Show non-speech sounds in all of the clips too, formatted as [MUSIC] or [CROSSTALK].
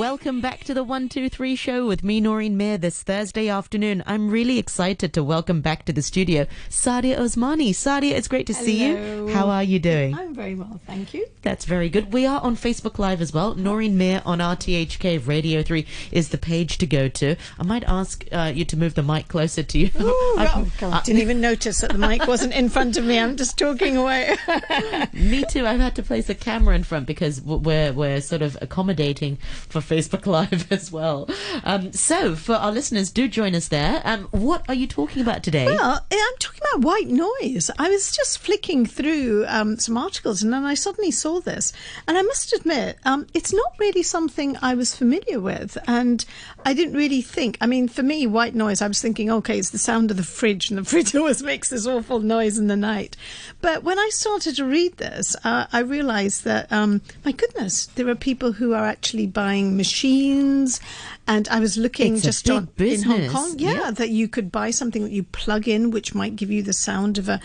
Welcome back to the 123 show with me, Noreen Mayer, this Thursday afternoon. I'm really excited to welcome back to the studio Saadia Usmani. Saadia, it's great to Hello. see you. How are you doing? I'm very well, thank you. That's very good. We are on Facebook Live as well. Noreen Mayer on RTHK Radio 3 is the page to go to. I might ask uh, you to move the mic closer to you. Oh, I've- God, uh, didn't even notice that the mic wasn't in front of me. I'm just talking away. [LAUGHS] Me too. I've had to place a camera in front because we're we're sort of accommodating for Facebook Live [LAUGHS] as well. Um, so for our listeners, do join us there. Um, what are you talking about today? Well, I'm talking about white noise. I was just flicking through um, some articles and then I suddenly saw this. And I must admit, um, it's not really something I was familiar with. And I didn't really think, I mean, for me, white noise, I was thinking, okay, it's the sound of the fridge and the [LAUGHS] fridge always makes this awful noise in the night. But when I started to read this, uh, I realized that, um, my goodness, there are people who are actually buying machines. And I was looking It's just on in Hong Kong, yeah, yeah. that you could buy something that you plug in, which might give you the sound of a,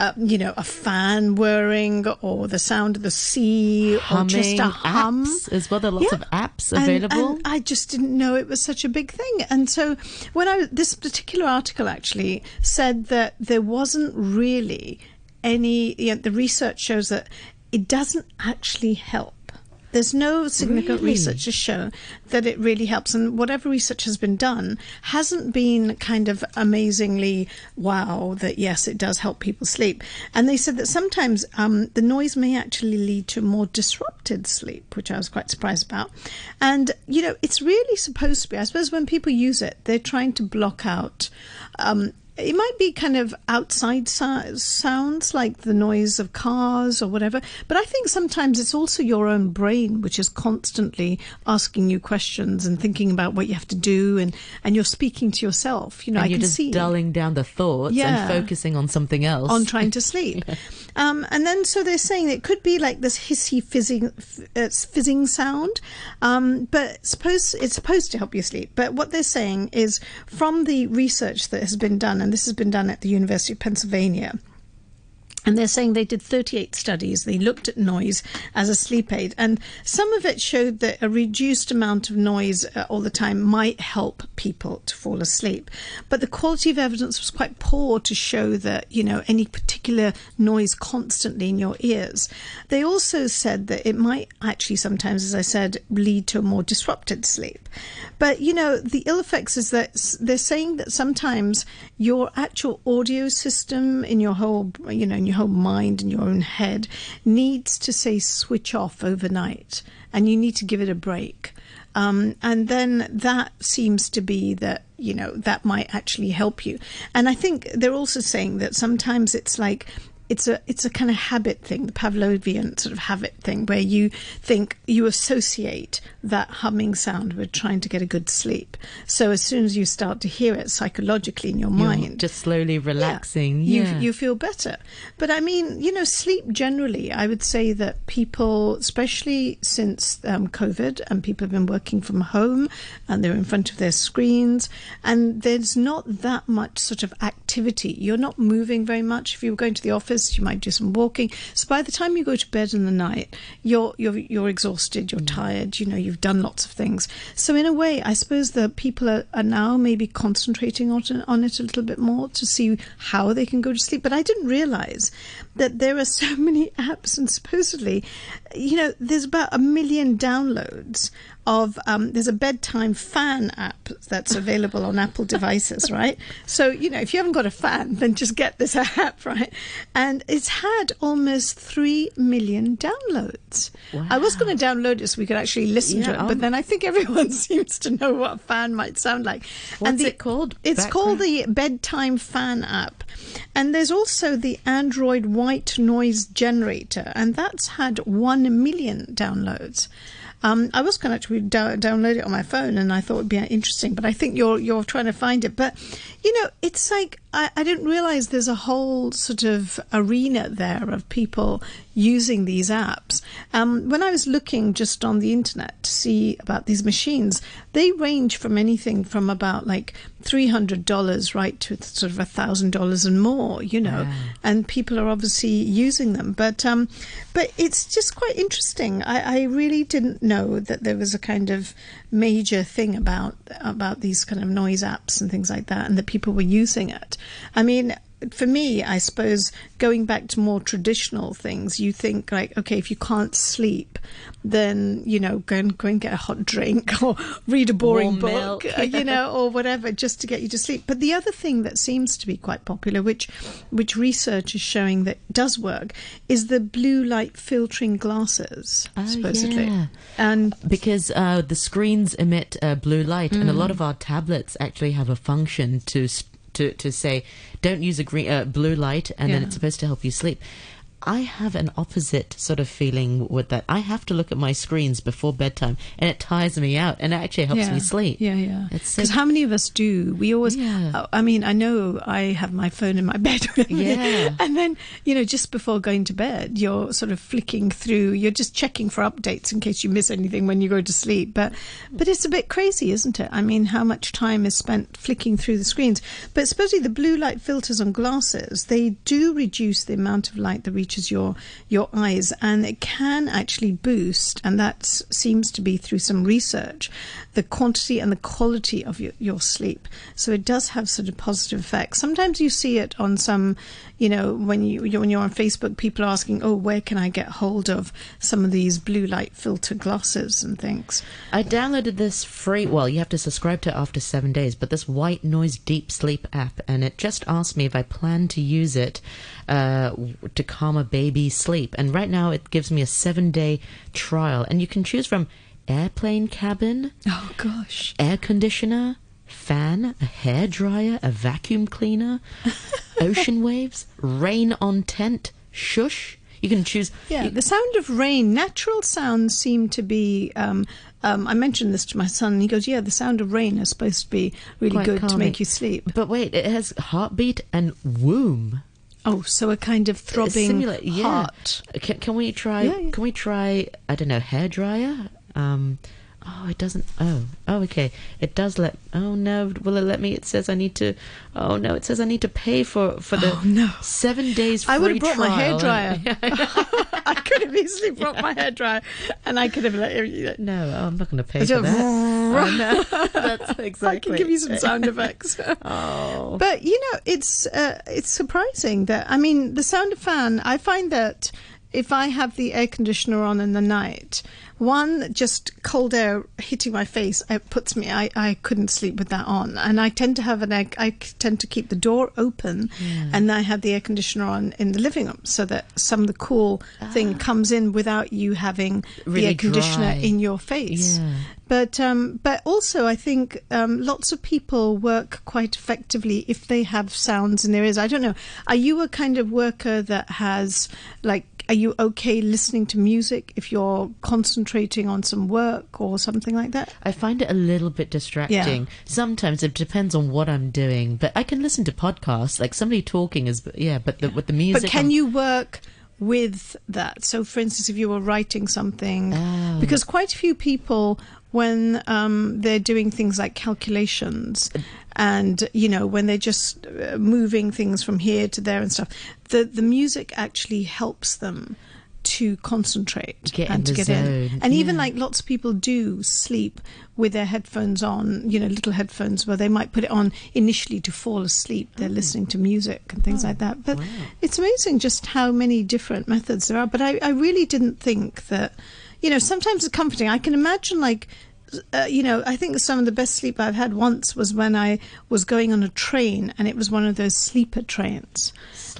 uh, you know, a fan whirring or the sound of the sea or just a hum. apps as well. There are lots Yeah. of apps And- available. And, I just didn't know it was such a big thing. And so when I this particular article actually said that there wasn't really any. You know, the research shows that it doesn't actually help. There's no significant Really? research to show that it really helps, and whatever research has been done hasn't been kind of amazingly wow that yes, it does help people sleep. And they said that sometimes um, the noise may actually lead to more disrupted sleep, which I was quite surprised about. And you know, it's really supposed to be. I suppose when people use it, they're trying to block out. Um, it might be kind of outside so- sounds like the noise of cars or whatever, but I think sometimes it's also your own brain which is constantly asking you questions and thinking about what you have to do, and and you're speaking to yourself. You know, and I you're can just see dulling down the thoughts Yeah. and focusing on something else. on trying to [LAUGHS] sleep. Um, and then so they're saying it could be like this hissy fizzing, uh, fizzing sound, um, but suppose it's supposed to help you sleep. But what they're saying is from the research that has been done, and this has been done at the University of Pennsylvania. And they're saying they did 38 studies. They looked at noise as a sleep aid. And some of it showed that a reduced amount of noise uh, all the time might help people to fall asleep. But the quality of evidence was quite poor to show that, you know, any particular noise constantly in your ears. They also said that it might actually sometimes, as I said, lead to a more disrupted sleep. But, you know, the ill effects is that they're saying that sometimes your actual audio system in your whole, you know, in your whole mind and your own head needs to say switch off overnight and you need to give it a break. Um, and then that seems to be that, you know, that might actually help you. And I think they're also saying that sometimes it's like, it's a it's a kind of habit thing, the Pavlovian sort of habit thing, where you think you associate that humming sound with trying to get a good sleep. So as soon as you start to hear it psychologically in your You're mind, just slowly relaxing. you Yeah. you feel better. But I mean, you know, sleep generally, I would say that people, especially since um, COVID, and people have been working from home and they're in front of their screens, and there's not that much sort of activity. You're not moving very much. If you were going to the office, you might do some walking. So by the time you go to bed in the night, you're you're you're exhausted. You're mm. tired. You know, you've done lots of things. So in a way, I suppose that people are, are now maybe concentrating on on it a little bit more to see how they can go to sleep. But I didn't realize that there are [LAUGHS] so many apps, and supposedly, you know, there's about a million downloads of um, there's a bedtime fan app that's available on Apple devices, [LAUGHS] right? So you know, if you haven't got a fan, then just get this [LAUGHS] app, right? And it's had almost three million downloads. I was going to download it so we could actually listen to it, I'll- but then I think everyone [LAUGHS] seems to know what a fan might sound like. What's it called? It's Background? called the Bedtime Fan app. And there's also the Android White Noise Generator, and that's had 1 million downloads. Um, I was going to actually dow- download it on my phone, and I thought it'd be interesting, but I think you're you're trying to find it. But you know, it's like I, I didn't realize there's a whole sort of arena there of people using these apps. Um, when I was looking just on the internet to see about these machines, they range from anything from about like $300 right to sort of $1,000 and more, you know, Wow. and people are obviously using them. But, um, but it's just quite interesting. I, I really didn't know that there was a kind of major thing about, about these kind of noise apps and things like that and that people were using it. I mean, for me, I suppose going back to more traditional things, you think like, okay, if you can't sleep, then you know, go and go and get a hot drink [LAUGHS] or read a boring Warm book, milk. you know, or whatever, just to get you to sleep. But the other thing that seems to be quite popular, which which research is showing that does work, is the blue light filtering glasses, Oh, supposedly. yeah. And because uh, the screens emit uh, blue light, and a Mm. lot of our tablets actually have a function to s- to to say don't use a green uh, blue light, and then it's supposed to help you sleep. I have an opposite sort of feeling with that. I have to look at my screens before bedtime, and it tires me out, and it actually helps yeah, me sleep. Yeah, yeah. It's so Because how many of us do? We always. Yeah. I mean, I know I have my phone in my [LAUGHS] bed with me, Yeah. and then you know, just before going to bed, you're sort of flicking through. You're just checking for updates in case you miss anything when you go to sleep. But but it's a bit crazy, isn't it? I mean, how much time is spent flicking through the screens? But supposedly the blue light filters on glasses they do reduce the amount of light that reaches your your eyes, and it can actually boost, and that seems to be through some research, the quantity and the quality of your, your sleep. So it does have sort of positive effects. Sometimes you see it on some, you know, when you when you're on Facebook, people are asking, "Oh, where can I get hold of some of these blue light filter glasses and things?" I downloaded this free. Well, you have to subscribe to it after seven days, but this white noise deep sleep app, and it just asked me if I plan to use it uh, to calm a baby's sleep. And right now, it gives me a seven day trial, and you can choose from airplane cabin, Oh gosh. air conditioner, fan, a hair dryer, a vacuum cleaner, [LAUGHS] ocean waves, rain on tent, shush. You can choose. Yeah, you- the sound of rain, natural sounds seem to be. Um, um, I mentioned this to my son, and he goes, "Yeah, the sound of rain is supposed to be really Quite good to make you sleep." but wait, it has heartbeat and womb. Oh, so a kind of throbbing Simulate- yeah. heart. Can, can we try? Yeah, yeah. Can we try? I don't know, hair dryer. Um, oh, it doesn't. Oh, oh, okay. It does let. Oh no, will it let me? It says I need to. Oh no, it says I need to pay for for the Oh, no. seven days. Free I would have brought my hair dryer. [LAUGHS] [LAUGHS] I could have easily brought my hair dryer, and I could have let you. no, oh, I'm not going to pay [LAUGHS] I for that. oh, no, that's exactly. I can give you some sound effects. Oh, But you know, it's uh, it's surprising that I mean, the sound of fan. I find that if I have the air conditioner on in the night, one just cold air hitting my face, it puts me. I, I couldn't sleep with that on, and I tend to have an air. I tend to keep the door open, and I have the air conditioner on in the living room so that some of the cool thing comes in without you having the air conditioner dry. in your face. Yeah. But um, but also, I think um, lots of people work quite effectively if they have sounds in their ears. I don't know. Are you a kind of worker that has like? Are you okay listening to music if you're concentrating on some work or something like that? I find it a little bit distracting. Sometimes it depends on what I'm doing, but I can listen to podcasts. Like somebody talking is, yeah, but the, with the music. But can I'm- you work with that? So, for instance, if you were writing something, Oh. because quite a few people, when um, they're doing things like calculations, and you know, when they're just uh, moving things from here to there and stuff, the the music actually helps them to concentrate Get and to get in. zone, And even like lots of people do sleep with their headphones on, you know, little headphones where they might put it on initially to fall asleep. They're listening to music and things like that. But wow. it's amazing just how many different methods there are. But I, I really didn't think that, you know, sometimes it's comforting. I can imagine like, uh, you know, I think some of the best sleep I've had once was when I was going on a train and it was one of those sleeper trains.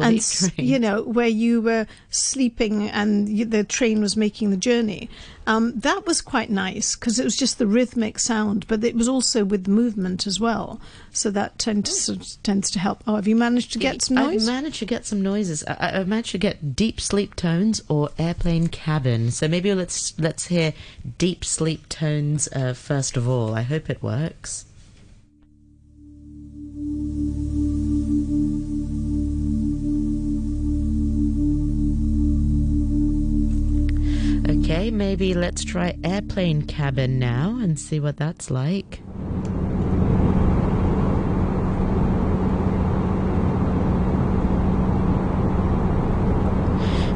And, train. you know, where you were sleeping and you, the train was making the journey. Um, that was quite nice because it was just the rhythmic sound, but it was also with movement as well. So that tends tends to help. Oh, have you managed to get some I've managed to get some noises. I, I've managed to get deep sleep tones or airplane cabin. So maybe let's let's hear deep sleep tones uh, first of all. I hope it works. Okay, maybe let's try airplane cabin now and see what that's like.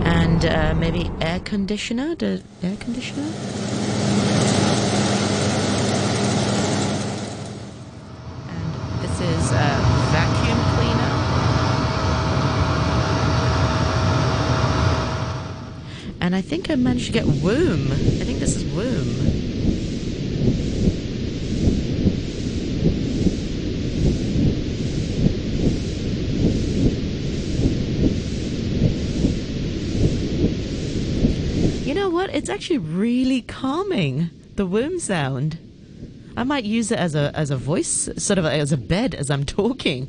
And uh, maybe air conditioner? The air conditioner? And this is a vacuum cleaner. And I think I managed to get womb. I think this is womb. You know what? It's actually really calming. The womb sound. I might use it as a as a voice, sort of as a bed as I'm talking.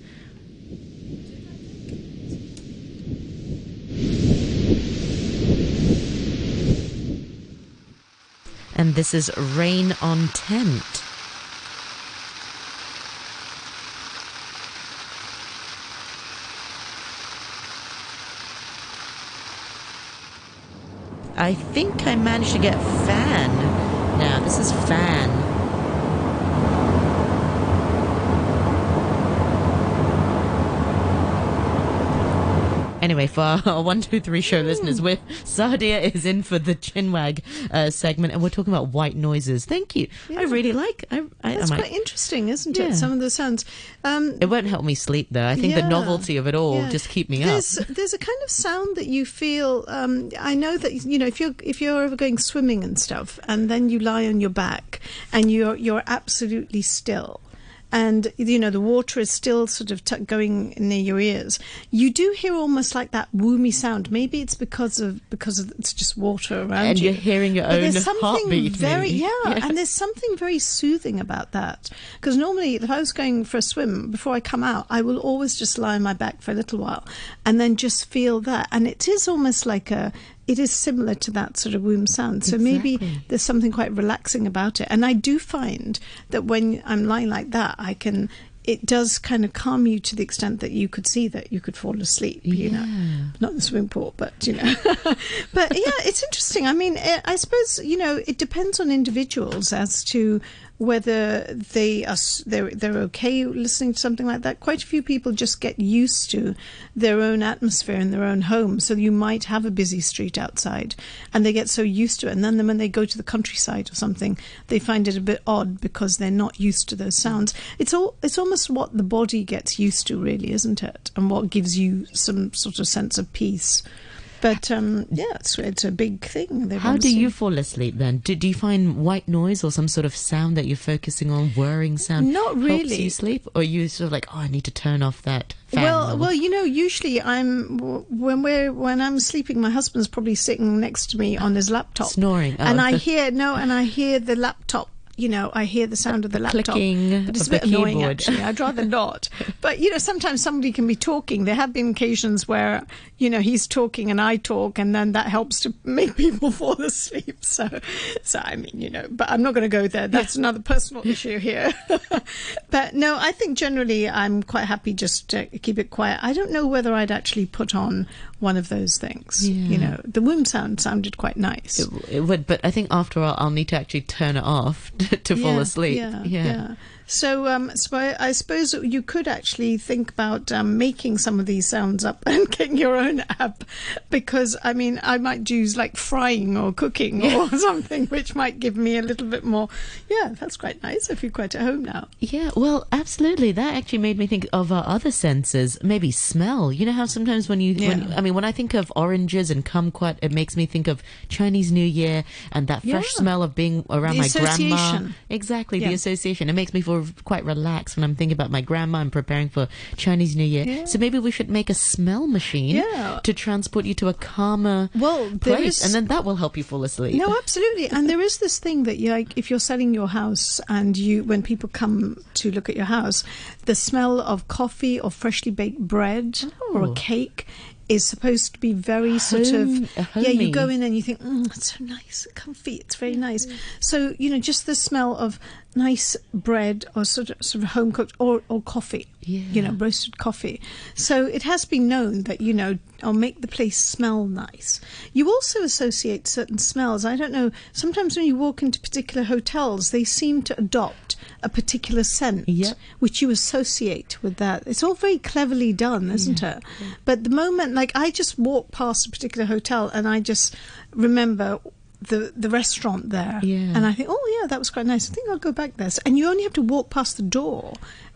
And this is Rain on Tent. I think I managed to get fan. Now, this is fan. Anyway, for our one, two, three show listeners, we're, Saadia is in for the chinwag uh, segment, and we're talking about white noises. Thank you. I really like. I, I, That's I quite interesting, isn't Yeah. it? Some of the sounds. Um, it won't help me sleep though. I think the novelty of it all yeah. just keep me there's, up. There's a kind of sound that you feel. Um, I know that you know if you're if you're ever going swimming and stuff, and then you lie on your back and you're you're absolutely still. And you know the water is still sort of t- going near your ears. You do hear almost like that woomy sound. Maybe it's because of because of, it's just water around And you. you're hearing your But own there's something heartbeat, Very, yeah, [LAUGHS] Yeah. and there's something very soothing about that. Because normally, if I was going for a swim, before I come out, I will always just lie on my back for a little while and then just feel that. And it is almost like a, it is similar to that sort of womb sound. So maybe there's something quite relaxing about it. And I do find that when I'm lying like that, I can. It does kind of calm you to the extent that you could see that you could fall asleep. You know, not in the swimming pool, but you know. [LAUGHS] but yeah, it's interesting. I mean, eh, I suppose you know it depends on individuals as to whether they are they're they're okay listening to something like that. Quite a few people just get used to their own atmosphere in their own home. So you might have a busy street outside, and they get so used to it, and then when they go to the countryside or something, they find it a bit odd because they're not used to those sounds. It's all it's almost what the body gets used to, really, isn't it? And what gives you some sort of sense of peace. But um, yeah, it's, it's a big thing. How do you fall asleep then? Do, do you find white noise or some sort of sound that you're focusing on, whirring sound, Not helps really. you sleep, or you sort of like, oh, I need to turn off that fan? Well, or- well, you know, usually I'm when we're when I'm sleeping, my husband's probably sitting next to me on his laptop, Snoring. Oh, and I hear no, and I hear the laptop. You know, I hear the sound of the laptop. clicking but it's a bit annoying. keyboard. Actually, I'd rather not. [LAUGHS] But you know, sometimes somebody can be talking. There have been occasions where you know he's talking and I talk, and then that helps to make [LAUGHS] people fall asleep. So, so I mean, you know, but I'm not going to go there. That's another personal [LAUGHS] issue here. but no, I think generally I'm quite happy just to keep it quiet. I don't know whether I'd actually put on one of those things. You know, the womb sound sounded quite nice. It, it would, but I think after all, I'll need to actually turn it off [LAUGHS] to fall Yeah, asleep. Yeah, yeah. So, um, so I, I suppose you could actually think about um, making some of these sounds up [LAUGHS] and getting your own app, because I mean, I might use like frying or cooking or [LAUGHS] something, which might give me a little bit more. Yeah, that's quite nice if you're quite at home now. Yeah, well, absolutely. That actually made me think of our other senses. Maybe smell. You know how sometimes when you, when, I mean, when I think of oranges and kumquat, it makes me think of Chinese New Year and that fresh Yeah. smell of being around The my grandma. Exactly, the association. It makes me feel quite relaxed when I'm thinking about my grandma and preparing for Chinese New Year. Yeah. So maybe we should make a smell machine Yeah. to transport you to a calmer Well, place, is- and then that will help you fall asleep. No, absolutely. And there is this thing that you like if you're selling your house and you when people come to look at your house, the smell of coffee or freshly baked bread or a Oh. cake is supposed to be very sort Home- of uh, yeah you go in and you think mm, it's so nice comfy it's very nice so you know just the smell of nice bread or sort of, sort of home cooked or, or coffee. You know, roasted coffee. So it has been known that, you know, I'll make the place smell nice. You also associate certain smells. I don't know, sometimes when you walk into particular hotels, they seem to adopt a particular scent, Yep. which you associate with that. It's all very cleverly done, isn't it? But the moment, like, I just walk past a particular hotel and I just remember the the restaurant there, Yeah. and I think, oh yeah, that was quite nice. I think I'll go back there. And you only have to walk past the door,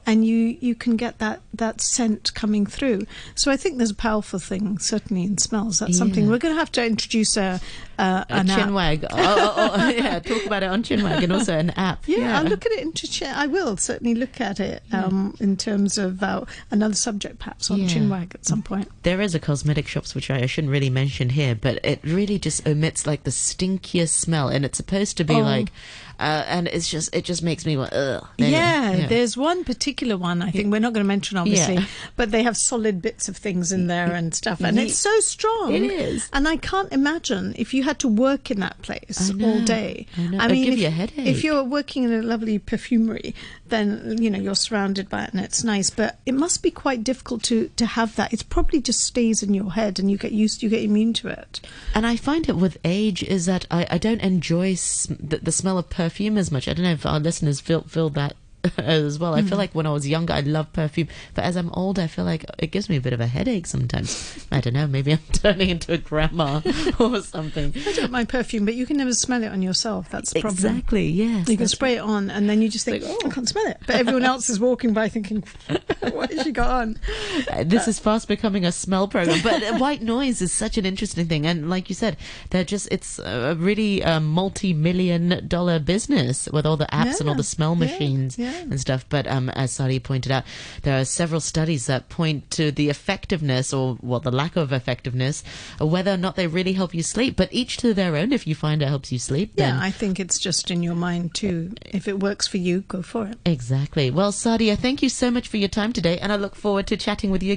and you you can get that that scent coming through. So I think there's a powerful thing certainly in smells. That's something we're going to have to introduce a, a A an chinwag. Oh, oh, oh, [LAUGHS] yeah, talk about it on chinwag and also an app. Yeah, I'll look at it into. I will certainly look at it um, in terms of uh, another subject, perhaps on Yeah. Chinwag at some point. There is a cosmetic shops which I shouldn't really mention here, but it really just emits like the stinkiest smell, and it's supposed to be Oh. like, uh, and it's just it just makes me go, ugh. Anyway, Yeah, there's one particular one I think we're not going to mention, obviously, Yeah. but they have solid bits of things in there and stuff, and it's so strong. It is. and I can't imagine if you had to work in that place all day. I know. I mean, give if, you a headache. if you're working in a lovely perfumery, then you know you're surrounded by it and it's nice. But it must be quite difficult to to have that. It probably just stays in your head, and you get used, you get immune to it. And I find it with age is that I, I don't enjoy sm- the, the smell of perfume as much. I don't know if our listeners feel feel that [LAUGHS] as well. I Hmm. feel like when I was younger, I loved perfume, but as I'm older, I feel like it gives me a bit of a headache sometimes. [LAUGHS] I don't know. Maybe I'm [LAUGHS] turning into a grandma or something. I don't mind perfume, but you can never smell it on yourself. That's the problem. Exactly. Yes. You can spray it on, and then you just think, oh, oh. I can't smell it. But everyone else is walking by thinking, what has she got on? Uh, this is fast becoming a smell program but uh, white noise is such an interesting thing and like you said they're just it's a really uh, multi-million dollar business with all the apps and all the smell yeah, machines yeah. And stuff but um, as Sadi pointed out there are several studies that point to the effectiveness or well the lack of effectiveness whether or not they really help you sleep but each to their own if you find it helps you sleep then Yeah, I think it's just in your mind too. If it works for you, go for it. exactly well Saadia thank you so much for your time today and I look forward to chatting with you